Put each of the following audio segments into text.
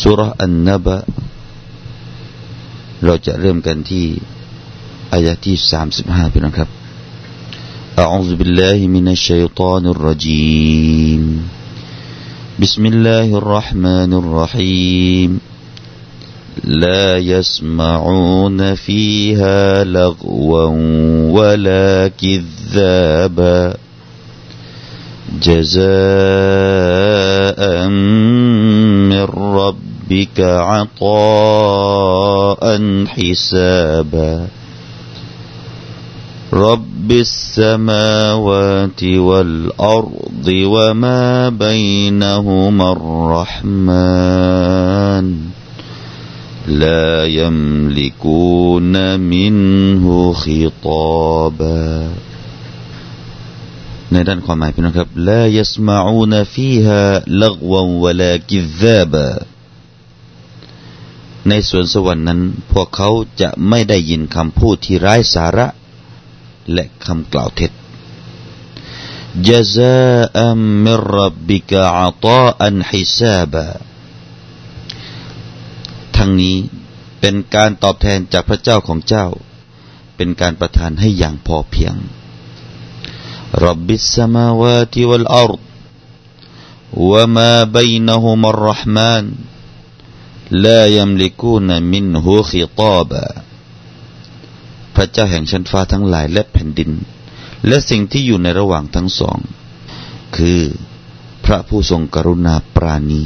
สุรอันนบะเราจะเริ่มกันที่อายะที่สามสิบห้าพี่น้องครับ أعوذ بالله من الشيطان الرجيم بسم الله الرحمن الرحيم لا يسمعون فيها لغوا ولا كذابا جزاء من ربك عطاء حسابا رب السماوات والأرض وما بينهما الرحمن لا يملكون منه خطابا ในด้านความหมายพี่น้องครับลายัสมาอูนฟีฮาลักวัวลากิซาบะในสวนสวรรค์นั้น พวกเขาจะไม่ได้ยินคำพูดที่ร้ายสาระ และคำกล่าวเท็จจซาอัมมิรับบิกะอัตาอันฮิซาบะทั้งนี้เป็นการตอบแทนจากพระเจ้าของเจ้า เป็นการประทานให้อย่างพอเพียง رب السماوات والأرض وما بينهما الرحمن لا يملكون منه خطابا พระเจ้าแห่งชั้นฟ้าทั้งหลายและแผ่นดิน และสิ่งที่อยู่ในระหว่างทั้งสอง คือพระผู้ทรงกรุณาปราณี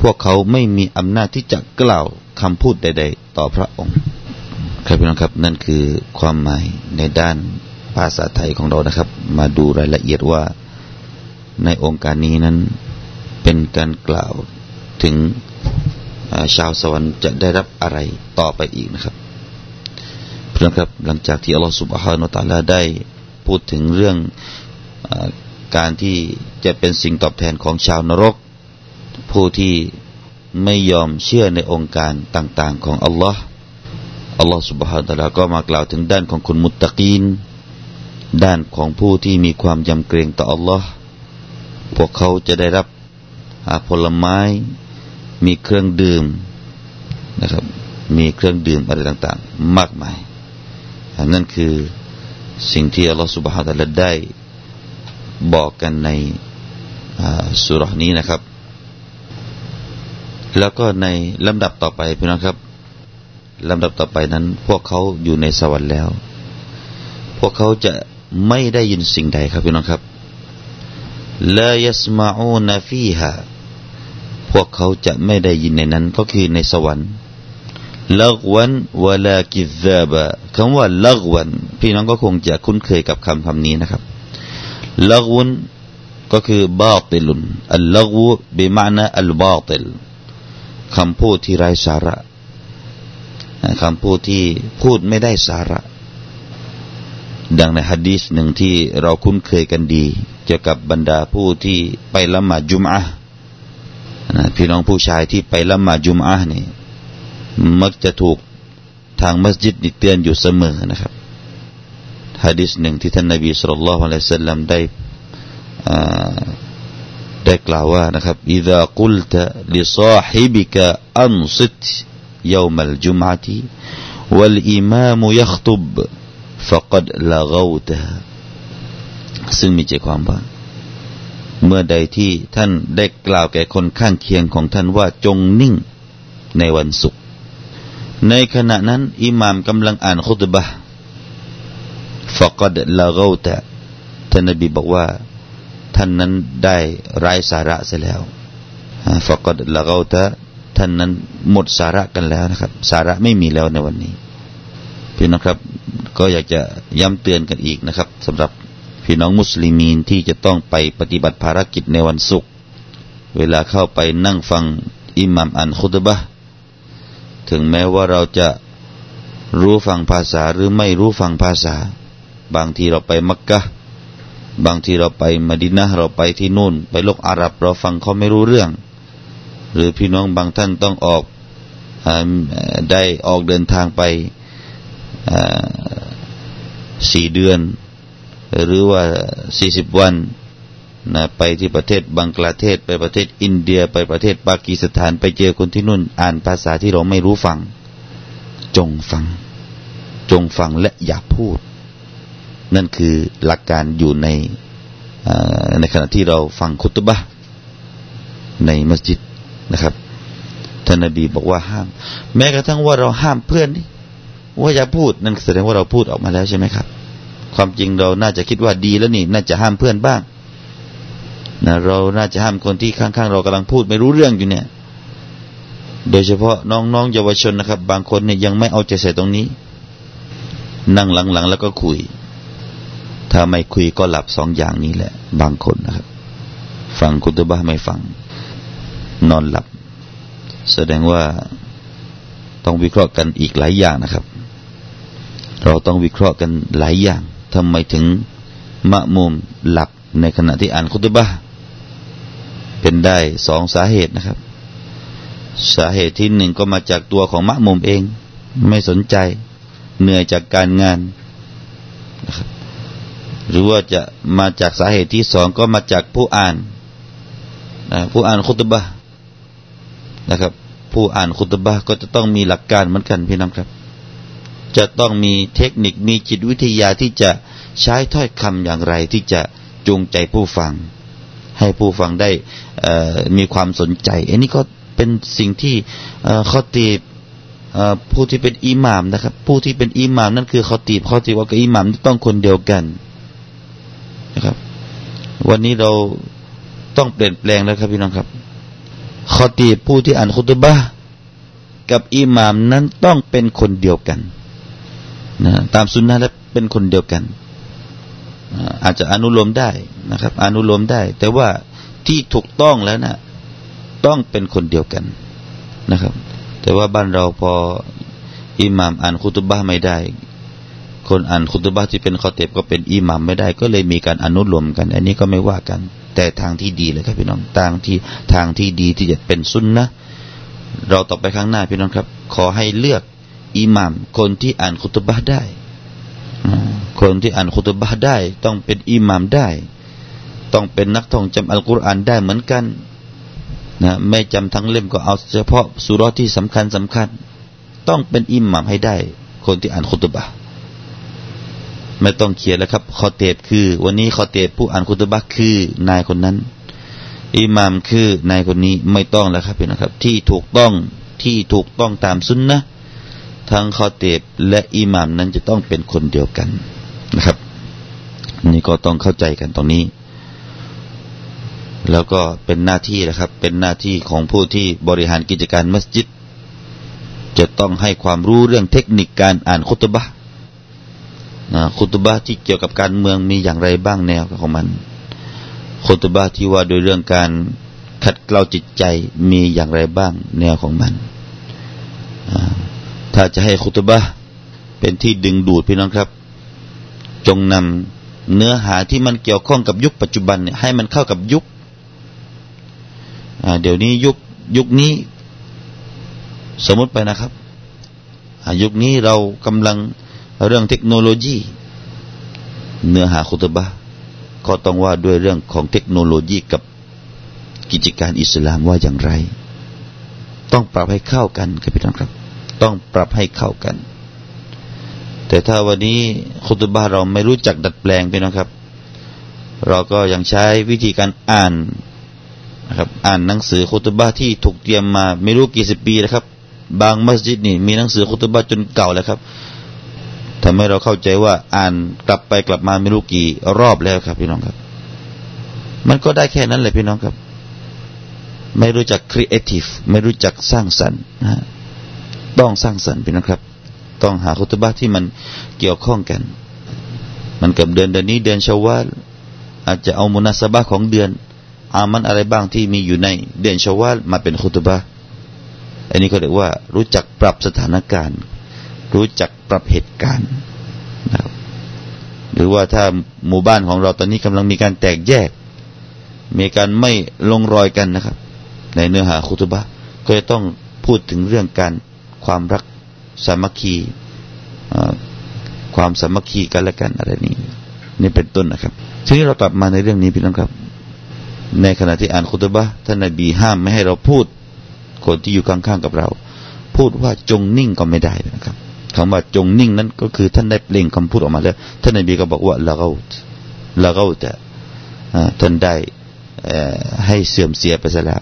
พวกเขาไม่มีอำนาจที่จะกล่าวคำพูดใด ๆ ต่อพระองค์ครับพี่น้องครับนั่นคือความหมายในด้าน ภาษาไทยของเรานะครับ มาดูรายละเอียดว่าในองค์การนี้นั้นเป็นการกล่าวถึงชาวสวรรค์จะได้รับอะไรต่อไปอีกนะครับเพื่อนครับหลังจากที่อัลลอฮฺสุบฮานุตาลาได้พูดถึงเรื่องอการที่จะเป็นสิ่งตอบแทนของชาวนรก ผู้ที่ไม่ยอมเชื่อในองค์การต่าง ๆ ของอัลลอฮ์อัลลอฮฺสุบฮานุตาลาก็มากล่าวถึงด้านของคนมุตตะกีน ด้านของผู้ที่มีความยำเกรงต่ออัลลอฮ์พวกเขาจะได้รับผลไม้ มีเครื่องดื่มนะครับ มีเครื่องดื่มอะไรต่างๆ มากมายนั่นคือสิ่งที่อัลลอฮฺสุบฮฺตะลาได้บอกกันในสุรนี้นะครับ แล้วก็ในลำดับต่อไปพี่น้องครับลำดับต่อไปนั้น พวกเขาอยู่ในสวรรค์แล้ว พวกเขาจะ ไม่ได้ยินสิ่งใดครับพี่น้องครับลายสมาอูนฟีฮาพวกเขาจะไม่ได้ยินในนั้นก็คือในสวรรค์ลักวันวลากิซาบะคำว่าลักวัน พี่น้องก็คงจะคุ้นเคยกับคำคำนี้นะครับลักวันก็คือบาติลุนอัลลักวบิมานะอัลบาติลคำพูดที่ไร้สาระคำพูดที่พูดไม่ได้สาระ ดังในฮะดีษหนึ่งที่เราคุ้นเคยกันดีเกี่ยวกับบรรดาผู้ที่ไปละหมาดจุมอะนะพี่น้องผู้ชายที่ไปละหมาดจุมอะนี่มักจะถูกทางมัสยิดนี่เตือนอยู่เสมอนะครับฮะดีษหนึ่งที่ท่านนบีสุลต่านละฮ์อะลัยฮิสซาลัมได้ได้กล่าวว่านะครับ إذا قلت لصاحبك أنصت يوم الجمعة والإمام يخطب ฟกัดลาเกาตซึ่งมีใจความว่า เมื่อใดที่ท่านได้กล่าวแก่คนข้างเคียงของท่านว่าจงนิ่งในวันศุกร์ในขณะนั้นอิหม่ามกำลังอ่านคุตบะฟกดลาเกาตท่านนบีบอกว่า ท่านนั้นได้ไร้สาระเสียแล้วฟกดลาเกาตท่านนั้นหมดสาระกันแล้วนะครับ สาระไม่มีแล้วในวันนี้ พี่น้องครับ ก็อยากจะย้ำเตือนกันอีกนะครับสำหรับพี่น้องมุสลิมีนที่จะต้องไปปฏิบัติภารกิจในวันศุกร์เวลาเข้าไปนั่งฟังอิหมัมอ่านคุตบะถึงแม้ว่าเราจะรู้ฟังภาษาหรือไม่รู้ฟังภาษา บางทีเราไปมักกะบางทีเราไปมดินะเราไปที่นู่น ไปโลกอาหรับเราฟังเขาไม่รู้เรื่อง หรือพี่น้องบางท่านต้องออกได้ออกเดินทางไป สี่เดือน หรือว่าสี่สิบวันนะไปที่ประเทศบังกลาเทศ ไปประเทศอินเดีย ไปประเทศปากีสถาน ไปเจอคนที่นู่นอ่านภาษาที่เราไม่รู้ฟัง จงฟัง จงฟังและอย่าพูด นั่นคือหลักการอยู่ในในขณะที่เราฟังคุตบะในมัสยิดนะครับท่านนบีบอกว่าห้าม แม้กระทั่งว่าเราห้ามเพื่อนนี่ ว่าอย่าพูดนั่นแสดงว่าเราพูดออกมาแล้วใช่ไหมครับ ความจริงเราน่าจะคิดว่าดีแล้วนี่ น่าจะห้ามเพื่อนบ้างนะเราน่าจะห้ามคนที่ข้างๆ เรากำลังพูดไม่รู้เรื่องอยู่เนี่ย โดยเฉพาะน้องๆเยาวชนนะครับ บางคนเนี่ยยังไม่เอาใจใส่ตรงนี้ นั่งหลังๆแล้วก็คุย ถ้าไม่คุยก็หลับสองอย่างนี้แหละ บางคนนะครับ ฟังคุตบะไม่ฟัง นอนหลับ แสดงว่าต้องวิเคราะห์กันอีกหลายอย่างนะครับ เราต้องวิเคราะห์กันหลายอย่างทำไมถึงมะมุมหลับในขณะที่อ่านคุตบะเป็นได้สองสาเหตุนะครับ สาเหตุที่หนึ่งก็มาจากตัวของมะมุมเอง ไม่สนใจเหนื่อยจากการงานนะครับหรือว่าจะมาจากสาเหตุที่สองก็มาจากผู้อ่านนะผู้อ่านคุตบะนะครับ ผู้อ่านคุตบะก็จะต้องมีหลักการเหมือนกันพี่น้องครับ จะต้องมีเทคนิคมีจิตวิทยาที่จะใช้ถ้อยคำอย่างไรที่จะจูงใจผู้ฟัง ให้ผู้ฟังได้มีความสนใจ อันนี้ก็เป็นสิ่งที่ข้อตีบผู้ที่เป็นอิหมามนะครับ ผู้ที่เป็นอิหมามนั่นคือข้อตีบข้อตีบว่ากับอิหมามต้องคนเดียวกันนะครับ วันนี้เราต้องเปลี่ยนแปลงแล้วครับพี่น้องครับข้อตีบผู้ที่อ่านคุตบะกับอิหมามนั้นต้องเป็นคนเดียวกัน นะตามสุนนะและเป็นคนเดียวกัน อาจจะอนุโลมได้นะครับ อนุโลมได้ แต่ว่าที่ถูกต้องแล้วนะต้องเป็นคนเดียวกันนะครับ แต่ว่าบ้านเราพออิหมามอ่านคุตบะไม่ได้ คนอ่านคุตบะที่เป็นข้อเต็บก็เป็นอิหมามไม่ได้ ก็เลยมีการอนุโลมกัน อันนี้ก็ไม่ว่ากัน แต่ทางที่ดีเลยครับพี่น้องทางที่ทางที่ดีที่จะเป็นสุนนะเราต่อไปข้างหน้าพี่น้องครับ ขอให้เลือก อิหมามคนที่อ่านคุตบะได้ คนที่อ่านคุตบะได้ ต้องเป็นอิหมามได้ ต้องเป็นนักท่องจำอัลกุรอานได้เหมือนกันนะไม่จำทั้งเล่มก็เอาเฉพาะสุรที่สำคัญสำคัญ ต้องเป็นอิหมามให้ได้ คนที่อ่านคุตบะไม่ต้องเขียนแล้วครับคอเตบคือ วันนี้คอเตบผู้อ่านคุตบะคือนายคนนั้นอิหมามคือนายคนนี้ไม่ต้องแล้วครับพี่นะครับ ที่ถูกต้องที่ถูกต้องตามสุนนะ ทั้งคอเตบและอิหมามนั้นจะต้องเป็นคนเดียวกันนะครับ นี่ก็ต้องเข้าใจกันตรงนี้ แล้วก็เป็นหน้าที่นะครับ เป็นหน้าที่ของผู้ที่บริหารกิจการมัสยิด จะต้องให้ความรู้เรื่องเทคนิคการอ่านคุตบะนะคุตบะที่เกี่ยวกับการเมืองมีอย่างไรบ้างแนวของมันคุตบะที่ว่าโดยเรื่องการขัดเกลาจิตใจมีอย่างไรบ้างแนวของมัน ถ้าจะให้คุตบะเป็นที่ดึงดูดพี่น้องครับ จงนำเนื้อหาที่มันเกี่ยวข้องกับยุคปัจจุบันเนี่ยให้มันเข้ากับยุคเดี๋ยวนี้ยุคยุคนี้ สมมติไปนะครับยุคนี้เรากำลังเรื่องเทคโนโลยี เนื้อหาคุตบะก็ต้องว่าด้วยเรื่องของเทคโนโลยีกับกิจการอิสลามว่าอย่างไร ต้องปรับให้เข้ากันครับพี่น้องครับ ต้องปรับให้เข้ากัน แต่ถ้าวันนี้คุตบะเราไม่รู้จักดัดแปลงไปนะครับ เราก็ยังใช้วิธีการอ่านนะครับ อ่านหนังสือคุตบะที่ถูกเตรียมมาไม่รู้กี่สิบปีแล้วครับ บางมัสยิดนี่มีหนังสือคุตบะจนเก่าแล้วครับทำให้เราเข้าใจว่าอ่านกลับไปกลับมาไม่รู้กี่รอบแล้วครับ พี่น้องครับ มันก็ได้แค่นั้นเลยพี่น้องครับ ไม่รู้จักครีเอทีฟไม่รู้จักสร้างสรรค์นะ ต้องสร้างสรรค์พี่น้องครับ ต้องหาคุตบะที่มันเกี่ยวข้องกัน มันกับเดือนเดือนนี้เดือนชาวาลอาจจะเอามุนาสบะของเดือน อามันอะไรบ้างที่มีอยู่ในเดือนชาวาลมาเป็นคุตบะอันนี้ก็เรียกว่า รู้จักปรับสถานการณ์ รู้จักปรับเหตุการณ์นะครับหรือว่าถ้าหมู่บ้านของเราตอนนี้กำลังมีการแตกแยก มีการไม่ลงรอยกันนะครับ ในเนื้อหาคุตบะก็จะต้องพูดถึงเรื่องการ ความรักสามัคคีความสามัคคีกันและกันอะไรนี้นี่เป็นต้นนะครับ ทีนี้เรากลับมาในเรื่องนี้พี่น้องครับ ในขณะที่อ่านคุตบะท่านนบีห้ามไม่ให้เราพูด คนที่อยู่ข้างๆกับเรา พูดว่าจงนิ่งก็ไม่ได้นะครับคำว่าจงนิ่งนั้นก็คือท่านได้เปล่งคำพูดออกมาแล้ว ท่านนบีก็บอกว่าละเกาละเกาจะท่านได้ให้เสื่อมเสียไปซะแล้ว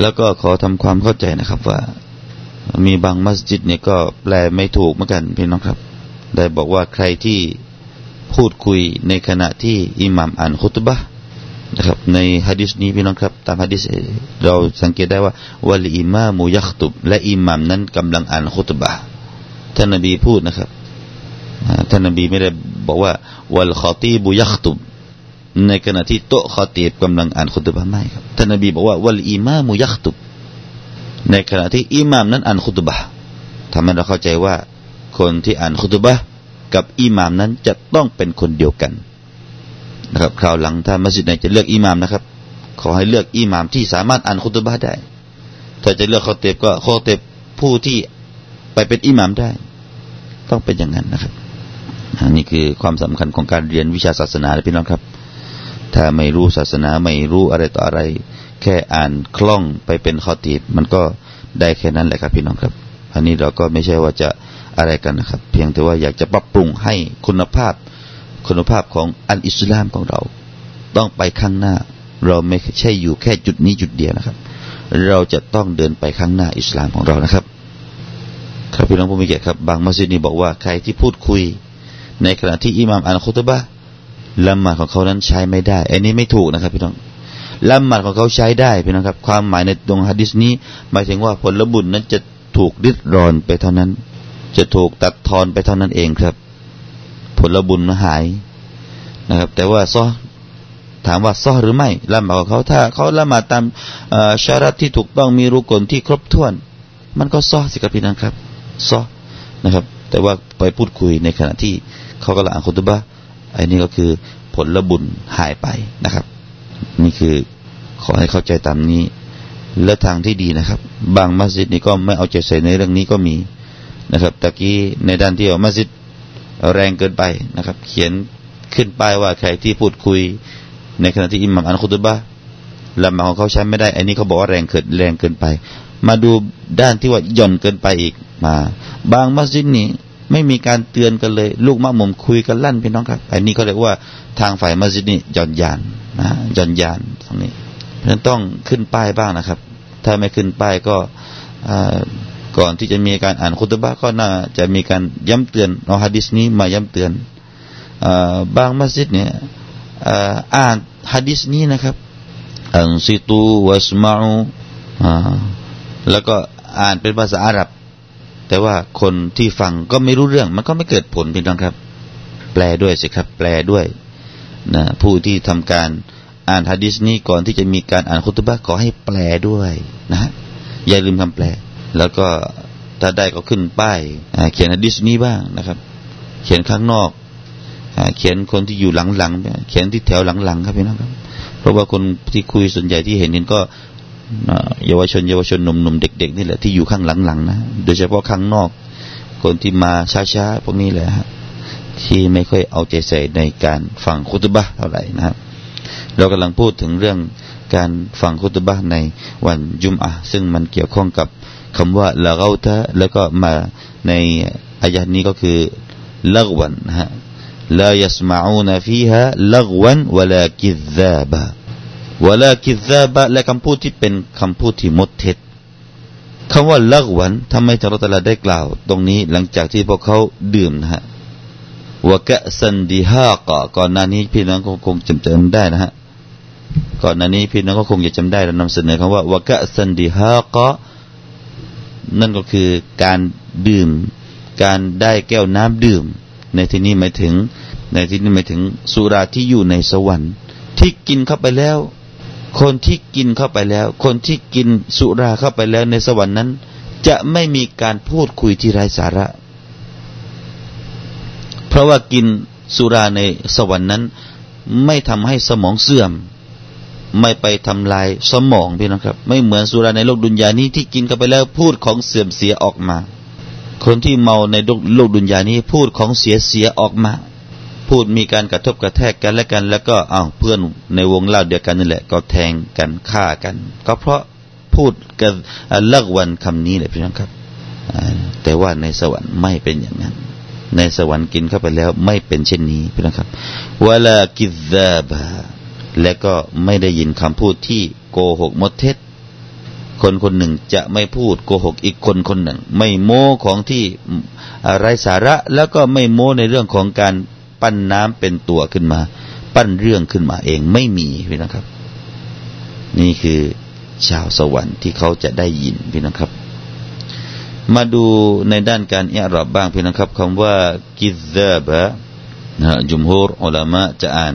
แล้วก็ขอทำความเข้าใจนะครับว่า มีบางมัสยิดเนี่ยก็แปลไม่ถูกเหมือนกันพี่น้องครับ ได้บอกว่าใครที่พูดคุยในขณะที่อิหมัมอ่านคุตบะนะครับในฮะดิษนี้พี่น้องครับ ตามฮะดิษเราสังเกตได้ว่าวัลอิมามุยักตุบ และอิหมัมนั้นกำลังอ่านคุตบะท่านนบีพูดนะครับท่านนบีไม่ได้บอกว่าวัลขอตีบุยักตุบ ในขณะที่โต๊ะขอตีบกำลังอ่านคุตบะไม่ครับท่านนบีบอกว่าวัลอิมามุยักตุบ ในขณะที่อิหมามนั้นอ่านคุตบะทำให้เราเข้าใจว่า คนที่อ่านคุตบะกับอิหมามนั้นจะต้องเป็นคนเดียวกันนะครับคราวหลังถ้ามัสยิดไหนจะเลือกอิหมามนะครับ ขอให้เลือกอิหมามที่สามารถอ่านคุตบะได้ ถ้าจะเลือกข้อเตบก็ข้อเตบผู้ที่ไปเป็นอิหมามได้ ต้องเป็นอย่างนั้นนะครับอันนี้คือความสำคัญของการเรียนวิชาศาสนาพี่น้องครับ ถ้าไม่รู้ศาสนาไม่รู้อะไรต่ออะไร ค่อ่านคล่องไปเป็นข้อตีบมันก็ได้แค่นั้นแหละครับพี่น้องครับ อันนี้เราก็ไม่ใช่ว่าจะอะไรกันนะครับ เพียงแต่ว่าอยากจะปรับปรุงให้คุณภาพคุณภาพของอันอิสลามของเรา ต้องไปข้างหน้า เราไม่ใช่อยู่แค่จุดนี้จุดเดียวนะครับ เราจะต้องเดินไปข้างหน้าอิสลามของเรานะครับ ครับพี่น้องผู้มีเกียรติครับบางมัสยิดนี่บอกว่าใครที่พูดคุย ในขณะที่อิหม่ามอ่านคุตบะละหมาดของเขานั้นใช้ไม่ได้อันนี้ไม่ถูกนะครับพี่น้อง ละหมาดของเขาใช้ได้พี่น้องครับ ความหมายในตรงฮะดิษนี้ หมายถึงว่าผลบุญนั้นจะถูกริดรอนไปเท่านั้น จะถูกตัดทอนไปเท่านั้นเองครับ ผลบุญหายนะครับ แต่ว่าซอถามว่าซอหรือไม่ละหมาดของเขาถ้าเขาละหมาดตามชารัตที่ถูกต้องมีรุกลที่ครบถ้วน มันก็ซอสิครับพี่น้องครับซอนะครับ แต่ว่าไปพูดคุยในขณะที่เขากำลังอ่านคุตบะไอ้นี่ก็คือผลบุญหายไปนะครับ นี่คือขอให้เข้าใจตามนี้ และทางที่ดีนะครับ บางมัสยิดนี่ก็ไม่เอาใจใส่ในเรื่องนี้ก็มีนะครับตะกี้ในด้านที่เอามัสยิดแรงเกินไปนะครับ เขียนขึ้นป้ายว่าใครที่พูดคุย ในขณะที่อิหมัมอันคุตบะละหมาของเขาใช้ไม่ได้ อันนี้เขาบอกว่าแรงเกินแรงเกินไป มาดูด้านที่ว่าหย่อนเกินไปอีกมา บางมัสยิดนี่ ไม่มีการเตือนกันเลย ลูกมะมุมคุยกันลั่นพี่น้องครับอันนี้เขาเรียกว่าทางฝ่ายมัสยิดนี่หย่อนยานนะหย่อนยานตรงนี้เพราะฉะนั้นต้องขึ้นป้ายบ้างนะครับ ถ้าไม่ขึ้นป้ายก็ก่อนที่จะมีการอ่านคุตบะก็น่าจะมีการย้ำเตือนเอาฮะดิษนี้มาย้ำเตือนบางมัสยิดเนี่ยอ่านฮะดิษนี้นะครับอันซิตูวัสมาอูแล้วก็อ่านเป็นภาษาอาหรับ แต่ว่าคนที่ฟังก็ไม่รู้เรื่อง มันก็ไม่เกิดผลพี่น้องครับ แปลด้วยสิครับ แปลด้วยนะผู้ที่ทำการอ่านฮะดิษนี้ก่อนที่จะมีการอ่านคุตบะขอให้แปลด้วยนะฮะอย่าลืมคำแปล แล้วก็ถ้าได้ก็ขึ้นป้ายเขียนฮะดิษนี้บ้างนะครับ เขียนข้างนอกเขียนคนที่อยู่หลังๆเขียนที่แถวหลังๆครับพี่น้องครับ เพราะว่าคนที่คุยส่วนใหญ่ที่เห็นนี่ก็ เยาวชนเยาวชนหนุ่มๆเด็ก ๆ นี่แหละที่อยู่ข้างหลังๆนะโดยเฉพาะข้างนอก คนที่มาช้าๆพวกนี้แหละฮะที่ไม่ค่อยเอาใจใส่ในการฟังคุตบะเท่าไหร่นะครับ เรากำลังพูดถึงเรื่องการฟังคุตบะในวันจุมอะซึ่งมันเกี่ยวข้องกับคำว่าละเกาตะแล้วก็มาในอายะนี้ก็คือละกวันนะฮะ لا يسمعون فيها لغوا ولا كذابا วลาคิดซาบะและคำพูดที่เป็นคำพูดที่มดเท็จคำว่าลักวันทำให้ทารตลาได้กล่าว ตรงนี้หลังจากที่พวกเขาดื่มนะฮะวกะซันดีฮากะก่อนหน้านี้พี่น้องคงจำจำได้นะฮะก่อนหน้านี้พี่น้องก็คงจะจำได้เรานำเสนอคำว่าวกะซันดีฮาก็นั่นก็คือการดื่ม การได้แก้วน้ำดื่ม ในที่นี้หมายถึง ในที่นี้หมายถึงสุราที่อยู่ในสวรรค์ ที่กินเข้าไปแล้ว คนที่กินเข้าไปแล้ว คนที่กินสุราเข้าไปแล้วในสวรรค์นั้น จะไม่มีการพูดคุยที่ไร้สาระ เพราะว่ากินสุราในสวรรค์นั้น ไม่ทำให้สมองเสื่อม ไม่ไปทำลายสมองพี่น้องครับ ไม่เหมือนสุราในโลกดุนยานี้ที่กินเข้าไปแล้วพูดของเสื่อมเสียออกมา คนที่เมาในโลกดุนยานี้พูดของเสียเสียออกมา พูดมีการกระทบกระแทกกันและกัน แล้วก็อ้าวเพื่อนในวงเล่าเดียวกันนี่แหละ ก็แทงกันฆ่ากัน ก็เพราะพูดกันเลิกวันคำนี้แหละพี่น้องครับ แต่ว่าในสวรรค์ไม่เป็นอย่างนั้น ในสวรรค์กินเข้าไปแล้วไม่เป็นเช่นนี้พี่น้องครับวลากิซาบะและก็ไม่ได้ยินคำพูดที่โกหกมดเท็จคนคนหนึ่งจะไม่พูดโกหกอีกคนคนหนึ่ง ไม่โม้ของที่ไร้สาระ แล้วก็ไม่โม้ในเรื่องของการ ปั้นน้ำเป็นตัวขึ้นมา ปั้นเรื่องขึ้นมาเองไม่มีพี่นะครับ นี่คือชาวสวรรค์ที่เขาจะได้ยินพี่นะครับ มาดูในด้านการอิรับบ้างพี่นะครับคำว่ากิซาบะนะจุมฮูรอุลามะจะอ่าน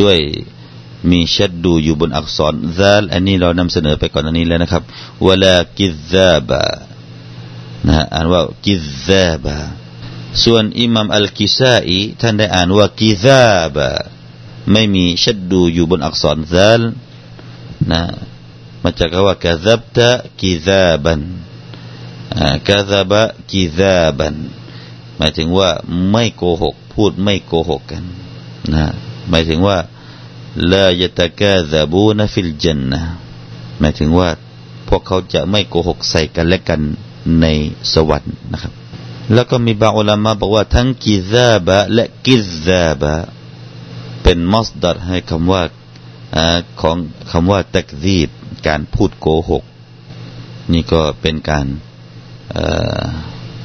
ด้วยมีชัดดูอยู่บนอักษรซาลอันนี้เรานำเสนอไปก่อนอันนี้แล้วนะครับวลากิซาบะนะอ่านว่ากิซาบะ ส่วนอิหมัมอัลกิซาอีท่านได้อ่านว่ากิซาบะไม่มีชัดดูอยู่บนอักษรซัลนะมาจากคำว่ากะซับตะกิซาบันกะซาบะกิซาบันหมายถึงว่าไม่โกหก พูดไม่โกหกกันนะหมายถึงว่าลายตะกาซาบูนฟิลจันนะหมายถึงว่าพวกเขาจะไม่โกหกใส่กันและกันในสวรรค์นะครับ แล้วก็มีบางอุลามะบอกว่าทั้งกิซาบะและกิซาบะเป็นมัสดัดให้คำว่าของคำว่าตักซีบการพูดโกหก นี่ก็เป็นการ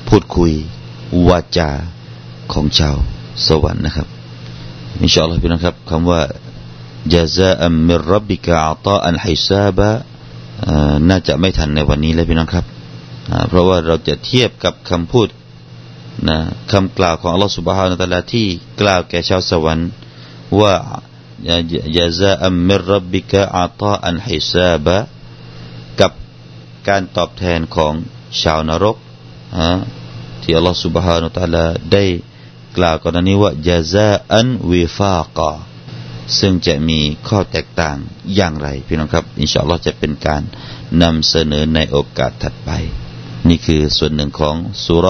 พูดคุยวาจาของชาวสวรรค์นะครับอินชาอัลลอฮ์พี่น้องครับคำว่าจาซาอัมมิรับบิกะอัตาอันฮิซาบะน่าจะไม่ทันในวันนี้เลยพี่น้องครับ เพราะว่าเราจะเทียบกับคำพูด นะคำกล่าวของอัลลอฮฺสุบฮานาตะลาที่กล่าวแก่ชาวสวรรค์ว่ายาซาอัมมิรับบิกะอาตาอันฮิซาบะกับการตอบแทนของชาวนรกที่อัลลอฮฺสุบฮานาตะลาได้กล่าวก่อนนี้ว่ายาซาอันวิฟากาซึ่งจะมีข้อแตกต่างอย่างไรพี่น้องครับอินชาอัลลอฮ์จะเป็นการนำเสนอในโอกาสถัดไป นี่คือส่วนหนึ่งของสุร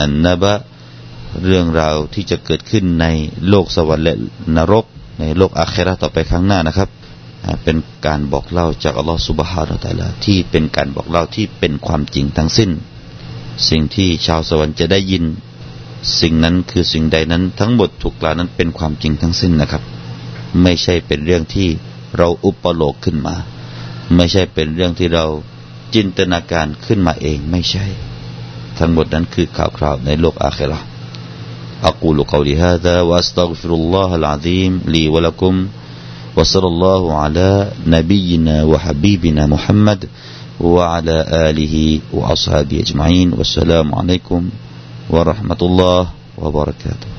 อันนบะเรื่องราวที่จะเกิดขึ้นในโลกสวรรค์และนรก ในโลกอาเคราต่อไปข้างหน้านะครับเป็นการบอกเล่าจากอัลลอฮฺสุบฮานาตะลาที่เป็นการบอกเล่าที่เป็นความจริงทั้งสิ้น สิ่งที่ชาวสวรรค์จะได้ยิน สิ่งนั้นคือสิ่งใดนั้นทั้งหมดถูกกล่าวนั้นเป็นความจริงทั้งสิ้นนะครับ ไม่ใช่เป็นเรื่องที่เราอุปโลกขึ้นมา ไม่ใช่เป็นเรื่องที่เราจินตนาการขึ้นมาเองไม่ใช่ ทั้งหมดนั้นคือข่าวคราวในโลกอาครา أقول قولي هذا وأستغفر الله العظيم لي ولكم وصلى الله على نبينا وحبيبنا محمد وعلى آله وأصحابه أجمعين والسلام عليكم ورحمة الله وبركاته